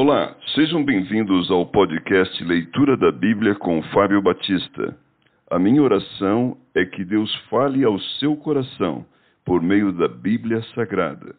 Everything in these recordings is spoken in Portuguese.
Olá, sejam bem-vindos ao podcast Leitura da Bíblia com Fábio Batista. A minha oração é que Deus fale ao seu coração por meio da Bíblia Sagrada.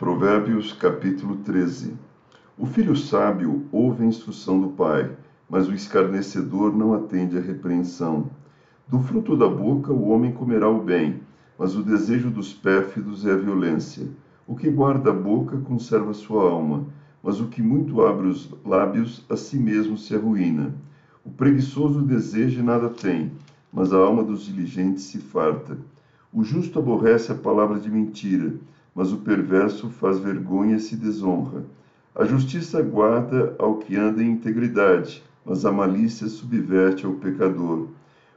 Provérbios capítulo 13 O filho sábio ouve a instrução do pai, mas o escarnecedor não atende à repreensão. Do fruto da boca o homem comerá o bem, mas o desejo dos pérfidos é a violência. O que guarda a boca conserva sua alma, mas o que muito abre os lábios a si mesmo se arruína. O preguiçoso deseja e nada tem, mas a alma dos diligentes se farta. O justo aborrece a palavra de mentira, mas o perverso faz vergonha e se desonra. A justiça guarda ao que anda em integridade, mas a malícia subverte ao pecador.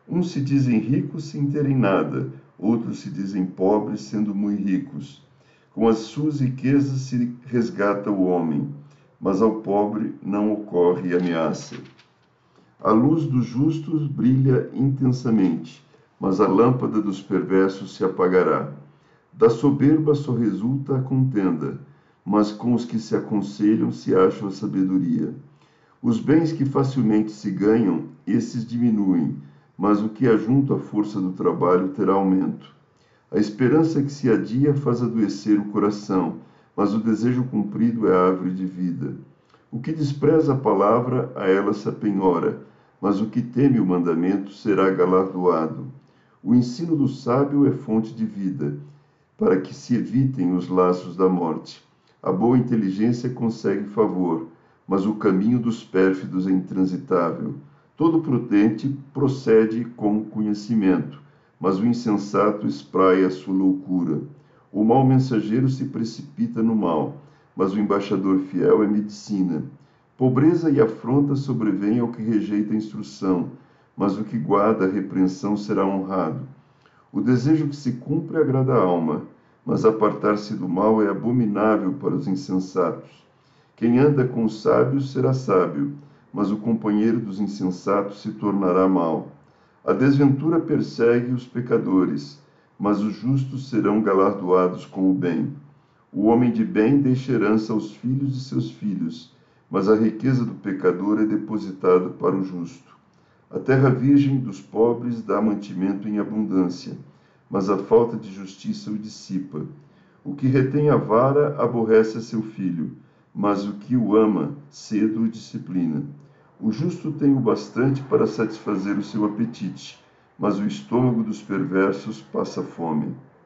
Uns se dizem ricos sem terem nada, outros se dizem pobres sendo muito ricos. Com as suas riquezas se resgata o homem, mas ao pobre não ocorre ameaça. A luz dos justos brilha intensamente, mas a lâmpada dos perversos se apagará. Da soberba só resulta a contenda, mas com os que se aconselham se acha a sabedoria. Os bens que facilmente se ganham, esses diminuem, mas o que ajunta a força do trabalho terá aumento. A esperança que se adia faz adoecer o coração, mas o desejo cumprido é a árvore de vida. O que despreza a palavra, a ela se apenhora, mas o que teme o mandamento será galardoado. O ensino do sábio é fonte de vida, para que se evitem os laços da morte. A boa inteligência consegue favor, mas o caminho dos pérfidos é intransitável. Todo prudente procede com conhecimento, mas o insensato espraia a sua loucura. O mau mensageiro se precipita no mal, mas o embaixador fiel é medicina. Pobreza e afronta sobrevêm ao que rejeita a instrução, mas o que guarda a repreensão será honrado. O desejo que se cumpre agrada a alma, mas apartar-se do mal é abominável para os insensatos. Quem anda com os sábios será sábio, mas o companheiro dos insensatos se tornará mau. A desventura persegue os pecadores, mas os justos serão galardoados com o bem. O homem de bem deixa herança aos filhos de seus filhos, mas a riqueza do pecador é depositada para o justo. A terra virgem dos pobres dá mantimento em abundância, mas a falta de justiça o dissipa. O que retém a vara aborrece a seu filho, mas o que o ama cedo o disciplina. O justo tem o bastante para satisfazer o seu apetite, mas o estômago dos perversos passa fome.